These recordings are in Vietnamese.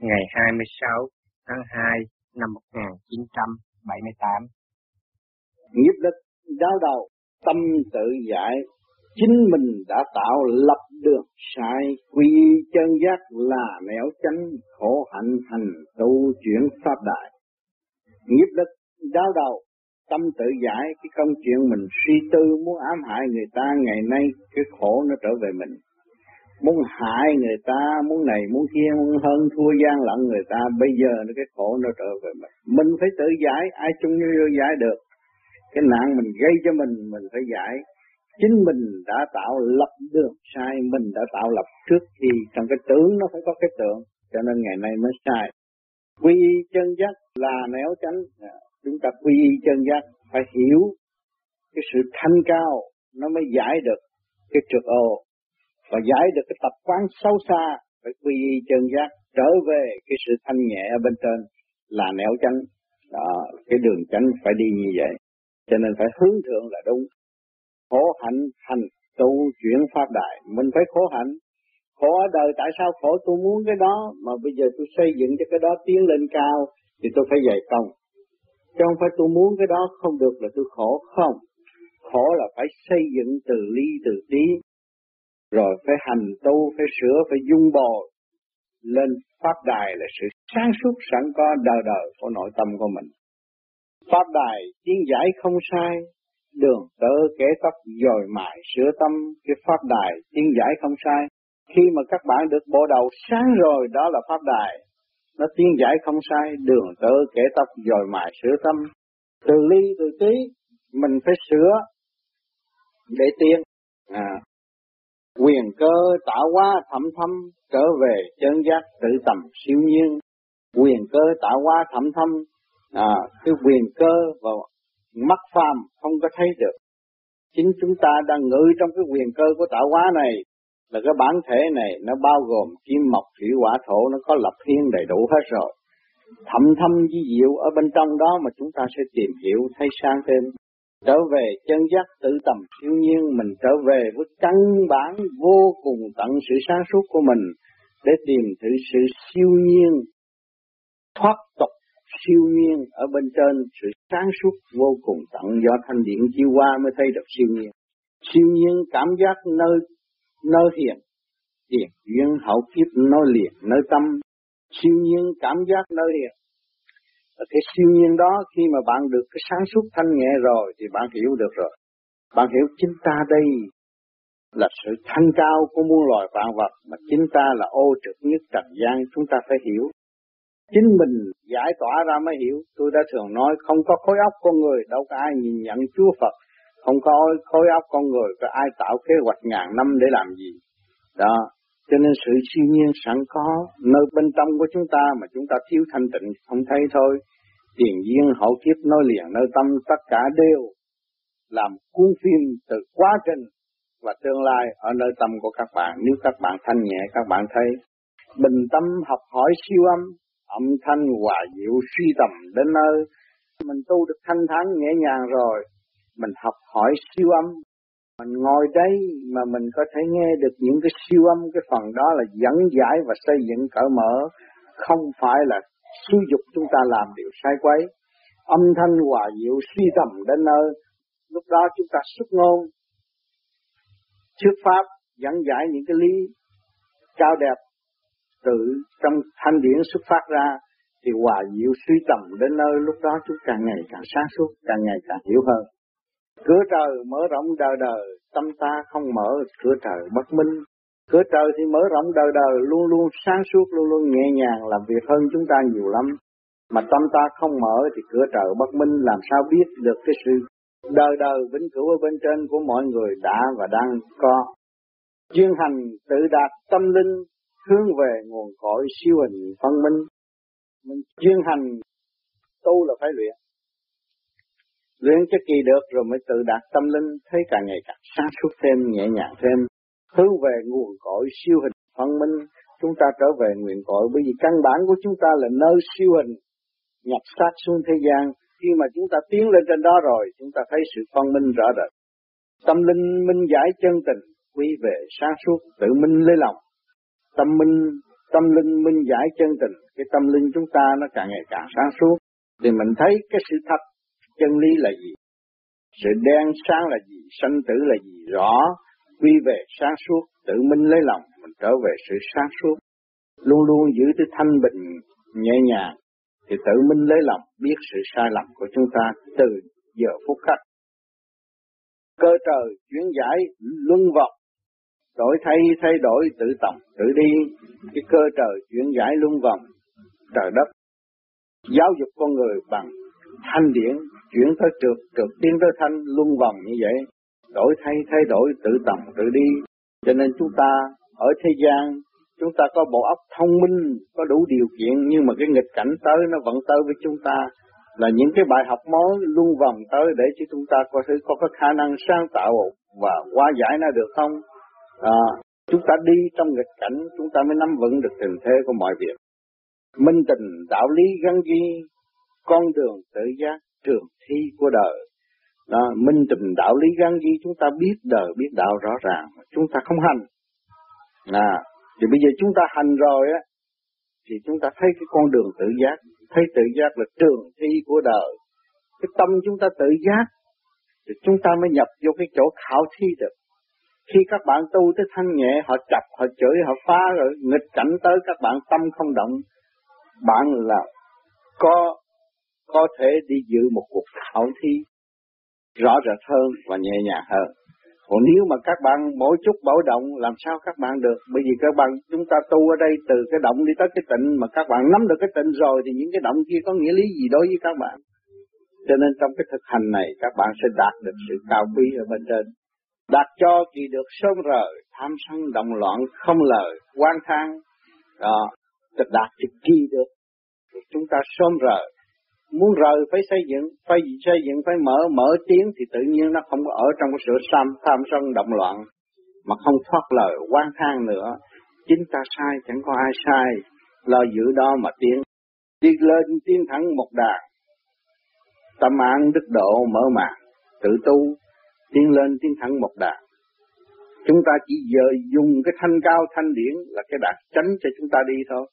ngày 26 tháng 2 năm 1978. Nghiệp lực đau đầu, tâm tự giải, chính mình đã tạo lập được sai, quy chân giác là nẻo chánh, khổ hạnh hành tu chuyển pháp đại. Nghiệp lực đau đầu, tâm tự giải cái công chuyện mình suy tư muốn ám hại người ta ngày nay cái khổ nó trở về mình muốn hại người ta, muốn này, muốn kia, muốn hơn thua gian lận người ta, bây giờ nó cái khổ nó trở về mình. Mình phải tự giải, ai chung như giải được. Cái nạn mình gây cho mình mình phải giải. Chính mình đã tạo lập được sai, mình đã tạo lập trước thì trong cái tưởng nó phải có cái tượng cho nên ngày nay mới sai. Quy y chân giác là néo tránh. À, chúng ta quy y chân giác phải hiểu cái sự thanh cao nó mới giải được cái trượt ô và giải được cái tập quán sâu xa phải quy y chân giác, trở về cái sự thanh nhẹ ở bên trên là nẻo chánh đó, cái đường chánh phải đi như vậy. Cho nên phải hướng thượng là đúng. Khổ hạnh hành tu chuyển pháp đại. Mình phải khổ hạnh. Khổ ở đời, tại sao khổ? Tôi muốn cái đó, mà bây giờ tôi xây dựng cho cái đó tiến lên cao thì tôi phải dày công. Chứ không phải tôi muốn cái đó không được là tôi khổ. Không. Khổ là phải xây dựng từ ly từ tí rồi phải hành tu, phải sửa, phải dung bồi. Lên Pháp Đài là sự sáng suốt sẵn có đời đời của nội tâm của mình. Pháp Đài tiến giải không sai, đường tơ kẻ tóc dồi mài sửa tâm, cái Pháp Đài tiến giải không sai. Khi mà các bạn được bộ đầu sáng rồi, đó là Pháp Đài. Nó tiến giải không sai, đường tơ kẻ tóc dồi mài sửa tâm. Từ ly từ tí, mình phải sửa để tiến. À, quyền cơ tạo hóa thẩm thâm trở về chân giác tự tầm siêu nhiên. Quyền cơ tạo hóa thẩm thâm à, cái quyền cơ và mắt phàm không có thấy được. Chính chúng ta đang ngự trong cái quyền cơ của tạo hóa này là cái bản thể này nó bao gồm kim mộc thủy hỏa thổ nó có lập thiên đầy đủ hết rồi. Thẩm thâm di diệu ở bên trong đó mà chúng ta sẽ tìm hiểu thấy sang thêm trở về chân giác tự tầm. Siêu nhiên mình trở về với căn bản vô cùng tận sự sáng suốt của mình để tìm thử sự siêu nhiên, thoát tục siêu nhiên ở bên trên. Sự sáng suốt vô cùng tận do thanh điện chiêu qua mới thấy được siêu nhiên. Siêu nhiên cảm giác nơi nơi thiền tiền duyên hậu kiếp nói liền nơi tâm. Siêu nhiên cảm giác nơi và cái siêu nhiên đó khi mà bạn được cái sáng suốt thanh nhẹ rồi thì bạn hiểu được rồi. Bạn hiểu chính ta đây là sự thanh cao của muôn loài vạn vật mà chính ta là ô trực nhất trần gian chúng ta phải hiểu. Chính mình giải tỏa ra mới hiểu. Tôi đã thường nói không có khối óc con người đâu có ai nhìn nhận Chúa Phật. Không có khối óc con người có ai tạo kế hoạch ngàn năm để làm gì. Đó, cho nên sự siêu nhiên sẵn có nơi bên trong của chúng ta mà chúng ta thiếu thanh tịnh không thấy thôi. Tiền duyên hậu kiếp nói liền nơi tâm tất cả đều làm cuốn phim từ quá trình và tương lai ở nơi tâm của các bạn. Nếu các bạn thanh nhẹ, các bạn thấy bình tâm học hỏi siêu âm, âm thanh hòa diệu suy tầm đến nơi mình tu được thanh thản nhẹ nhàng rồi, mình học hỏi siêu âm mình ngồi đây mà mình có thể nghe được những cái siêu âm cái phần đó là dẫn giải và xây dựng cởi mở, không phải là xúi dục chúng ta làm điều sai quấy. Âm thanh hòa diệu suy tầm đến nơi, lúc đó chúng ta xuất ngôn, trước pháp, dẫn giải những cái lý cao đẹp từ trong thanh điển xuất phát ra thì hòa diệu suy tầm đến nơi lúc đó chúng càng ngày càng sáng suốt, càng ngày càng hiểu hơn. Cửa trời mở rộng đời đời, tâm ta không mở, cửa trời bất minh. Cửa trời thì mở rộng đời đời, luôn luôn sáng suốt, luôn luôn nhẹ nhàng, làm việc hơn chúng ta nhiều lắm. Mà tâm ta không mở thì cửa trời bất minh làm sao biết được cái sự đời đời vĩnh cửu ở bên trên của mọi người đã và đang có. Chuyên hành tự đạt tâm linh hướng về nguồn cội siêu hình phân minh. Mình chuyên hành tu là phải luyện. Luyện cho kỳ được rồi mới tự đạt tâm linh, thấy càng ngày càng sáng suốt thêm, nhẹ nhàng thêm, hướng về nguồn cội siêu hình phân minh, chúng ta trở về nguyện cội bởi vì căn bản của chúng ta là nơi siêu hình nhập sát xuống thế gian. Khi mà chúng ta tiến lên trên đó rồi, chúng ta thấy sự phân minh rõ rệt. Tâm linh minh giải chân tình, quy về sáng suốt, tự minh lấy lòng. Tâm minh tâm linh minh giải chân tình, cái tâm linh chúng ta nó càng ngày càng sáng suốt, thì mình thấy cái sự thật, chân lý là gì, sự đen sáng là gì, sanh tử là gì? Rõ, quy về sáng suốt, tự minh lấy lòng, mình trở về sự sáng suốt, luôn luôn giữ cái thanh bình nhẹ nhàng, thì tự minh lấy lòng biết sự sai lầm của chúng ta từ giờ phút khắc. Cơ trời chuyển giải luân vọng, đổi thay thay đổi tự tổng tự đi, cái cơ trời chuyển giải luân vòng trời đất. Giáo dục con người bằng thanh điển chuyển tới trượt trượt tiến tới thanh luân vòng như vậy. Đổi thay thay đổi tự tầm tự đi. Cho nên chúng ta ở thế gian chúng ta có bộ óc thông minh có đủ điều kiện nhưng mà cái nghịch cảnh tới nó vẫn tới với chúng ta. Là những cái bài học mới luân vòng tới để cho chúng ta có thể có cái khả năng sáng tạo và hóa giải nó được không? À, chúng ta đi trong nghịch cảnh chúng ta mới nắm vững được tình thế của mọi việc. Minh tình đạo lý gắn ghi con đường tự giác trường thi của đời. Đó, minh tình đạo lý gắn gì chúng ta biết đời biết đạo rõ ràng chúng ta không hành. À, thì bây giờ chúng ta hành rồi á thì chúng ta thấy cái con đường tự giác thấy tự giác là trường thi của đời. Cái tâm chúng ta tự giác thì chúng ta mới nhập vô cái chỗ khảo thi được. Khi các bạn tu tới thanh nhẹ họ chập họ chửi họ phá rồi nghịch cảnh tới các bạn tâm không động. Bạn là có có thể đi dự một cuộc khảo thi rõ rệt hơn và nhẹ nhàng hơn. Còn nếu mà các bạn mỗi chút bảo động làm sao các bạn được? Bởi vì các bạn chúng ta tu ở đây từ cái động đi tới cái tịnh mà các bạn nắm được cái tịnh rồi thì những cái động kia có nghĩa lý gì đối với các bạn? Cho nên trong cái thực hành này các bạn sẽ đạt được sự cao quý ở bên trên. Đạt cho kỳ được sớm rời, tham sân động loạn không lời, quan thang. Đó, đạt thì kỳ được. Chúng ta sớm rời, muốn rời phải xây dựng, phải xây dựng phải mở mở tiếng thì tự nhiên nó không có ở trong cái sự tham tham sân động loạn mà không thoát lời quan thang nữa. Chính ta sai chẳng có ai sai, lo giữ đó mà tiến. Đi lên tiến thẳng một đà, tâm an đức độ mở màn, tự tu, tiến lên tiến thẳng một đà. Chúng ta chỉ giờ dùng cái thanh cao thanh điển là cái đạt tránh cho chúng ta đi thôi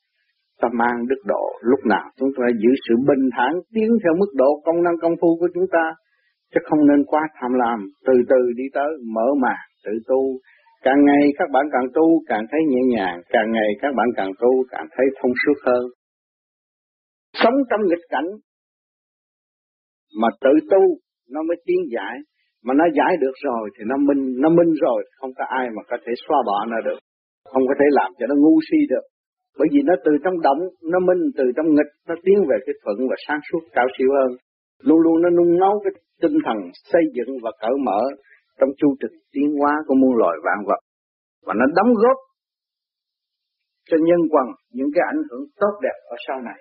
ta mang đức độ lúc nào. Chúng ta giữ sự bình thản, tiến theo mức độ công năng công phu của chúng ta, chứ không nên quá tham lam. Từ từ đi tới, mở màn, tự tu. Càng ngày các bạn càng tu, càng thấy nhẹ nhàng. Càng ngày các bạn càng tu, càng thấy thông suốt hơn. Sống trong nghịch cảnh, mà tự tu, nó mới tiến giải. Mà nó giải được rồi thì nó minh nó minh rồi. Không có ai mà có thể xóa bỏ nó được. Không có thể làm cho nó ngu si được bởi vì nó từ trong động, nó minh từ trong nghịch, nó tiến về cái thuận và sáng suốt cao siêu hơn. Luôn luôn nó nung nấu cái tinh thần xây dựng và cởi mở trong chu trình tiến hóa của muôn loài vạn vật. Và nó đóng góp cho nhân quần những cái ảnh hưởng tốt đẹp ở sau này.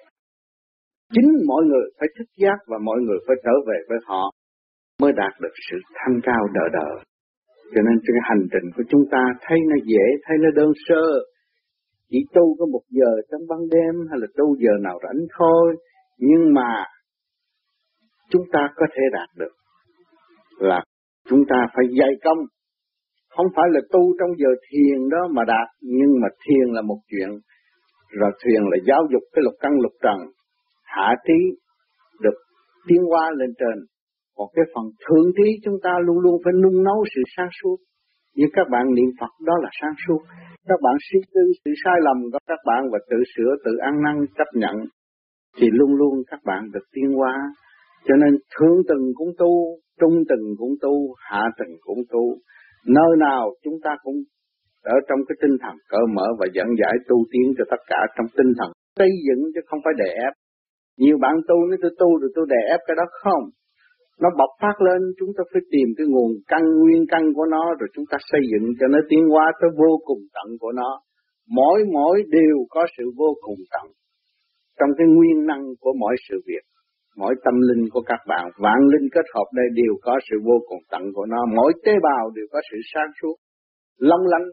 Chính mọi người phải thức giác và mọi người phải trở về với họ mới đạt được sự thanh cao đời đời. Cho nên cái hành trình của chúng ta thấy nó dễ, thấy nó đơn sơ, chỉ tu có một giờ trong ban đêm hay là tu giờ nào rảnh thôi. Nhưng mà chúng ta có thể đạt được là chúng ta phải dày công. Không phải là tu trong giờ thiền đó mà đạt, nhưng mà thiền là một chuyện. Rồi thiền là giáo dục cái lục căn lục trần, hạ trí, được tiến qua lên trên. Còn cái phần thượng trí chúng ta luôn luôn phải nung nấu sự sáng suốt. Như các bạn niệm Phật, đó là sáng suốt các bạn suy tư sự sai lầm của các bạn và tự sửa, tự ăn năn, chấp nhận, thì luôn luôn các bạn được tiến hóa. Cho nên thượng từng cũng tu, trung từng cũng tu, hạ từng cũng tu. Nơi nào chúng ta cũng ở trong cái tinh thần cởi mở và dẫn giải tu tiến cho tất cả trong tinh thần xây dựng chứ không phải đè ép. Nhiều bạn tu nếu tôi tu rồi tôi đè ép cái đó không nó bộc phát lên, chúng ta phải tìm cái nguồn căn nguyên căn của nó, rồi chúng ta xây dựng cho nó tiến hóa tới vô cùng tận của nó. Mỗi mỗi đều có sự vô cùng tận trong cái nguyên năng của mỗi sự việc mỗi tâm linh của các bạn. Vạn linh kết hợp đây đều có sự vô cùng tận của nó. Mỗi tế bào đều có sự sáng suốt, long lanh,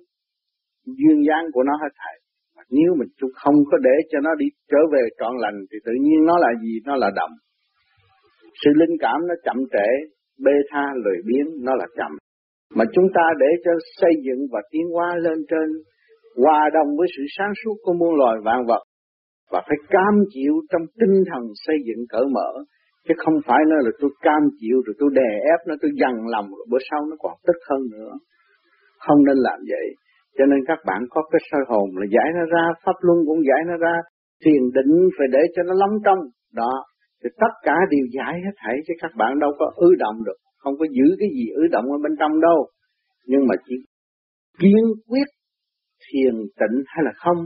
duyên dáng của nó hết thảy. Nếu mình chúng không có để cho nó đi trở về trọn lành, thì tự nhiên nó là gì? Nó là động sự linh cảm nó chậm trễ, bê tha lười biếng nó là chậm. Mà chúng ta để cho xây dựng và tiến hóa lên trên hòa đồng với sự sáng suốt của muôn loài vạn vật và phải cam chịu trong tinh thần xây dựng cởi mở. Chứ không phải nói là tôi cam chịu rồi tôi đè ép nó tôi dằn lòng rồi bữa sau nó còn tức hơn nữa. Không nên làm vậy. Cho nên các bạn có cái soi hồn là giải nó ra pháp luân cũng giải nó ra. Thiền định phải để cho nó lắng trong. Đó thì tất cả đều giải hết thảy chứ các bạn đâu có ứ động được. Không có giữ cái gì ứ động ở bên trong đâu. Nhưng mà chỉ kiên quyết thiền tịnh hay là không?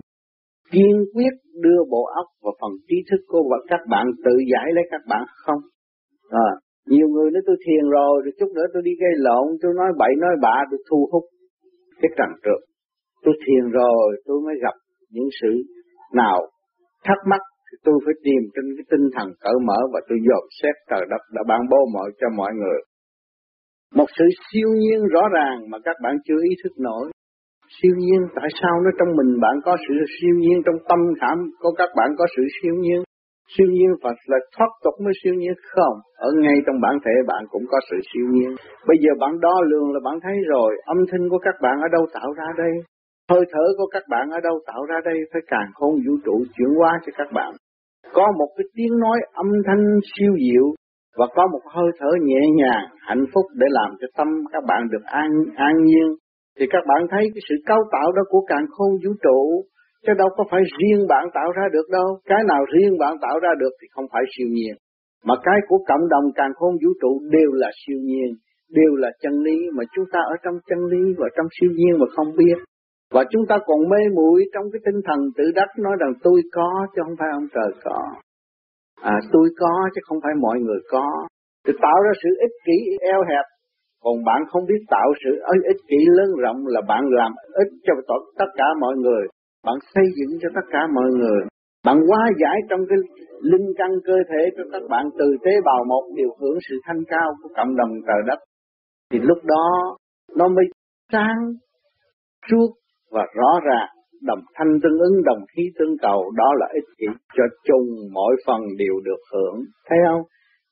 Kiên quyết đưa bộ óc và phần trí thức của các bạn tự giải lấy các bạn không? À, nhiều người nói tôi thiền rồi rồi chút nữa tôi đi gây lộn tôi nói bậy nói bạ tôi thu hút cái trần trượt. Tôi thiền rồi tôi mới gặp những sự nào thắc mắc thì tôi phải tìm trên cái tinh thần cởi mở và tôi dồn xét trời đất đã ban bố mọi cho mọi người. Một sự siêu nhiên rõ ràng mà các bạn chưa ý thức nổi. Siêu nhiên, tại sao nó trong mình bạn có sự siêu nhiên, trong tâm khảm có các bạn có sự siêu nhiên? Siêu nhiên Phật là thoát tục mới siêu nhiên không? Ở ngay trong bản thể bạn cũng có sự siêu nhiên. Bây giờ bạn đo lường là bạn thấy rồi, âm thanh của các bạn ở đâu tạo ra đây? Hơi thở của các bạn ở đâu tạo ra đây? Phải càng khôn vũ trụ chuyển hóa cho các bạn. Có một cái tiếng nói âm thanh siêu diệu và có một hơi thở nhẹ nhàng, hạnh phúc để làm cho tâm các bạn được an an nhiên. Thì các bạn thấy cái sự cấu tạo đó của càng khôn vũ trụ, chứ đâu có phải riêng bạn tạo ra được đâu. Cái nào riêng bạn tạo ra được thì không phải siêu nhiên. Mà cái của cộng đồng càng khôn vũ trụ đều là siêu nhiên, đều là chân lý mà chúng ta ở trong chân lý và trong siêu nhiên mà không biết và chúng ta còn mê muội trong cái tinh thần tự đắc nói rằng tôi có chứ không phải ông trời có. À tôi có chứ không phải mọi người có. Thì tạo ra sự ích kỷ eo hẹp. Còn bạn không biết tạo sự ích kỷ lớn rộng là bạn làm ích cho tất cả mọi người. Bạn xây dựng cho tất cả mọi người. Bạn hóa giải trong cái linh căn cơ thể cho các bạn từ tế bào một điều hưởng sự thanh cao của cộng đồng trời đất. Thì lúc đó nó mới sáng suốt và rõ ràng đồng thanh tương ứng, đồng khí tương cầu, đó là ích kỷ cho chung mỗi phần đều được hưởng. Thấy không?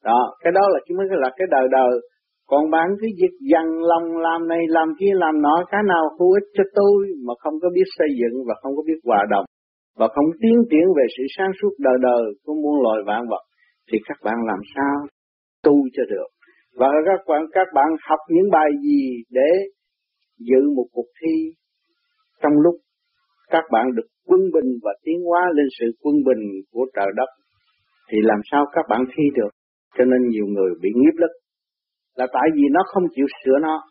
Đó, cái đó là chúng mới là cái đời đời còn bạn cứ việc dằn lòng làm này, làm kia, làm nọ, cái nào hữu ích cho tôi mà không có biết xây dựng và không có biết hòa đồng và không tiến triển về sự sáng suốt đời đời của muôn loài vạn vật, thì các bạn làm sao tu cho được? Và các bạn các bạn học những bài gì để dự một cuộc thi trong lúc các bạn được quân bình và tiến hóa lên sự quân bình của trời đất, thì làm sao các bạn thi được? Cho nên nhiều người bị nghiệp lực là tại vì nó không chịu sửa nó.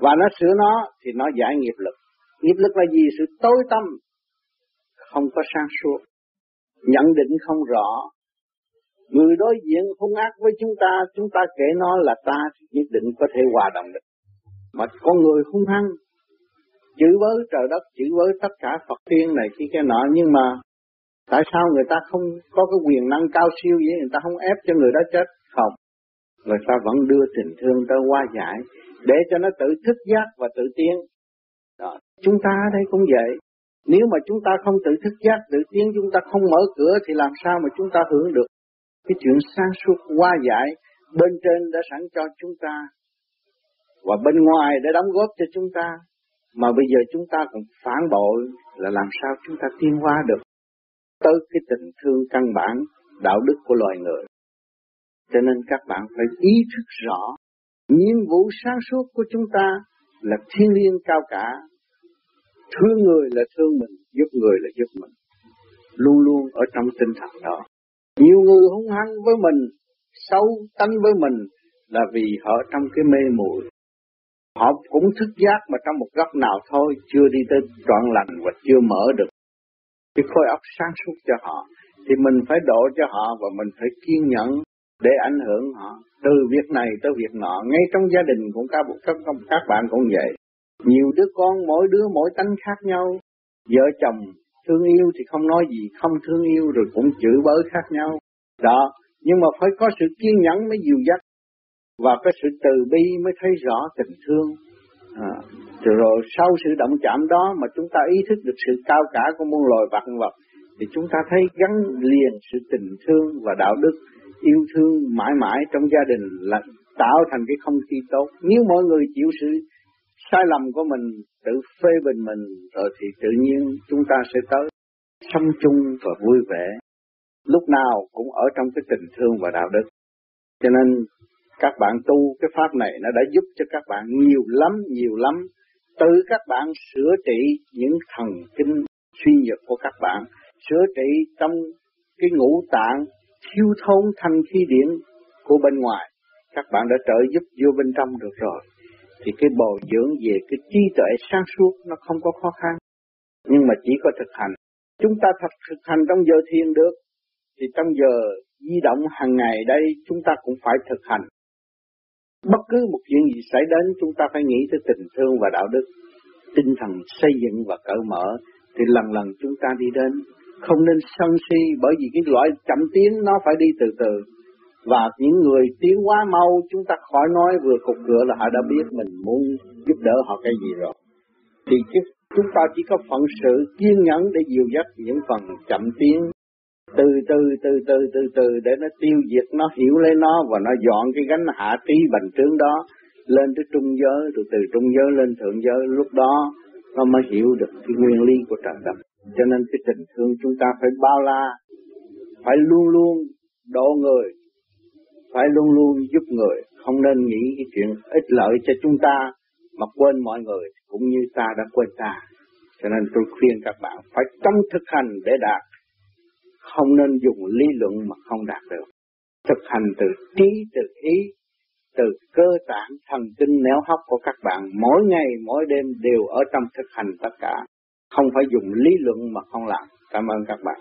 Và nó sửa nó thì nó giải nghiệp lực. Nghiệp lực là gì? Sự tối tâm. Không có sáng suốt. Nhận định không rõ. Người đối diện hung ác với chúng ta chúng ta kể nó là ta nhất định có thể hòa đồng được. Mà con người hung hăng chữ với trời đất chữ với tất cả Phật tiên này kia cái nọ. Nhưng mà tại sao người ta không có cái quyền năng cao siêu vậy? Người ta không ép cho người đó chết không? Người ta vẫn đưa tình thương tới qua giải để cho nó tự thức giác và tự tiến. Đó. chúng ta đây cũng vậy. Nếu mà chúng ta không tự thức giác, tự tiến, chúng ta không mở cửa thì làm sao mà chúng ta hưởng được cái chuyện sáng suốt qua giải bên trên đã sẵn cho chúng ta và bên ngoài đã đóng góp cho chúng ta? Mà bây giờ chúng ta còn phản bội là làm sao chúng ta tiến hóa được tới cái tình thương căn bản đạo đức của loài người. Cho nên các bạn phải ý thức rõ nhiệm vụ sáng suốt của chúng ta là thiên liêng cao cả. Thương người là thương mình, giúp người là giúp mình. Luôn luôn ở trong tinh thần đó. Nhiều người hung hăng với mình, xấu tánh với mình là vì họ trong cái mê muội Họ cũng thức giác mà trong một góc nào thôi, chưa đi tới trọn lành và chưa mở được cái khối óc sáng suốt cho họ. Thì mình phải độ cho họ và mình phải kiên nhẫn để ảnh hưởng họ. Từ việc này tới việc nọ, ngay trong gia đình cũng các, các, các bạn cũng vậy. Nhiều đứa con, mỗi đứa mỗi tánh khác nhau. Vợ chồng thương yêu thì không nói gì, không thương yêu rồi cũng chửi bới khác nhau. Đó, nhưng mà phải có sự kiên nhẫn mới dìu dắt và cái sự từ bi mới thấy rõ tình thương. À, rồi sau sự động chạm đó mà chúng ta ý thức được sự cao cả của muôn loài vật vật thì chúng ta thấy gắn liền sự tình thương và đạo đức yêu thương mãi mãi trong gia đình là tạo thành cái không khí tốt. Nếu mọi người chịu sự sai lầm của mình tự phê bình mình rồi thì tự nhiên chúng ta sẽ tới sống chung và vui vẻ. Lúc nào cũng ở trong cái tình thương và đạo đức. Cho nên các bạn tu cái pháp này nó đã giúp cho các bạn nhiều lắm nhiều lắm. Tự các bạn sửa trị những thần kinh suy nhược của các bạn, sửa trị trong cái ngũ tạng thiếu thốn thanh khí điển của bên ngoài, các bạn đã trợ giúp vô bên trong được rồi. Thì cái bồi dưỡng về cái trí tuệ sáng suốt nó không có khó khăn. Nhưng mà chỉ có thực hành. Chúng ta thật thực hành trong giờ thiền được. Thì trong giờ di động hàng ngày đây, chúng ta cũng phải thực hành bất cứ một chuyện gì xảy đến, chúng ta phải nghĩ tới tình thương và đạo đức. Tinh thần xây dựng và cởi mở, thì lần lần chúng ta đi đến, không nên sân si bởi vì cái loại chậm tiến nó phải đi từ từ. Và những người tiến quá mau, chúng ta khỏi nói vừa cục cửa là họ đã biết mình muốn giúp đỡ họ cái gì rồi. Thì chứ chúng ta chỉ có phận sự kiên nhẫn để dìu dắt những phần chậm tiến từ từ từ từ từ từ để nó tiêu diệt, nó hiểu lấy nó và nó dọn cái gánh hạ trí bành trướng đó lên tới trung giới, rồi từ trung giới lên thượng giới. Lúc đó nó mới hiểu được cái nguyên lý của trời đất cho nên cái tình thương chúng ta phải bao la, phải luôn luôn độ người, phải luôn luôn giúp người. Không nên nghĩ cái chuyện ích lợi cho chúng ta mà quên mọi người, cũng như ta đã quên ta. Cho nên tôi khuyên các bạn phải trong thực hành để đạt không nên dùng lý luận mà không đạt được. Thực hành từ trí, từ ý, từ cơ tạng, thần kinh néo hóc của các bạn, mỗi ngày, mỗi đêm đều ở trong thực hành tất cả. Không phải dùng lý luận mà không làm. Cảm ơn các bạn.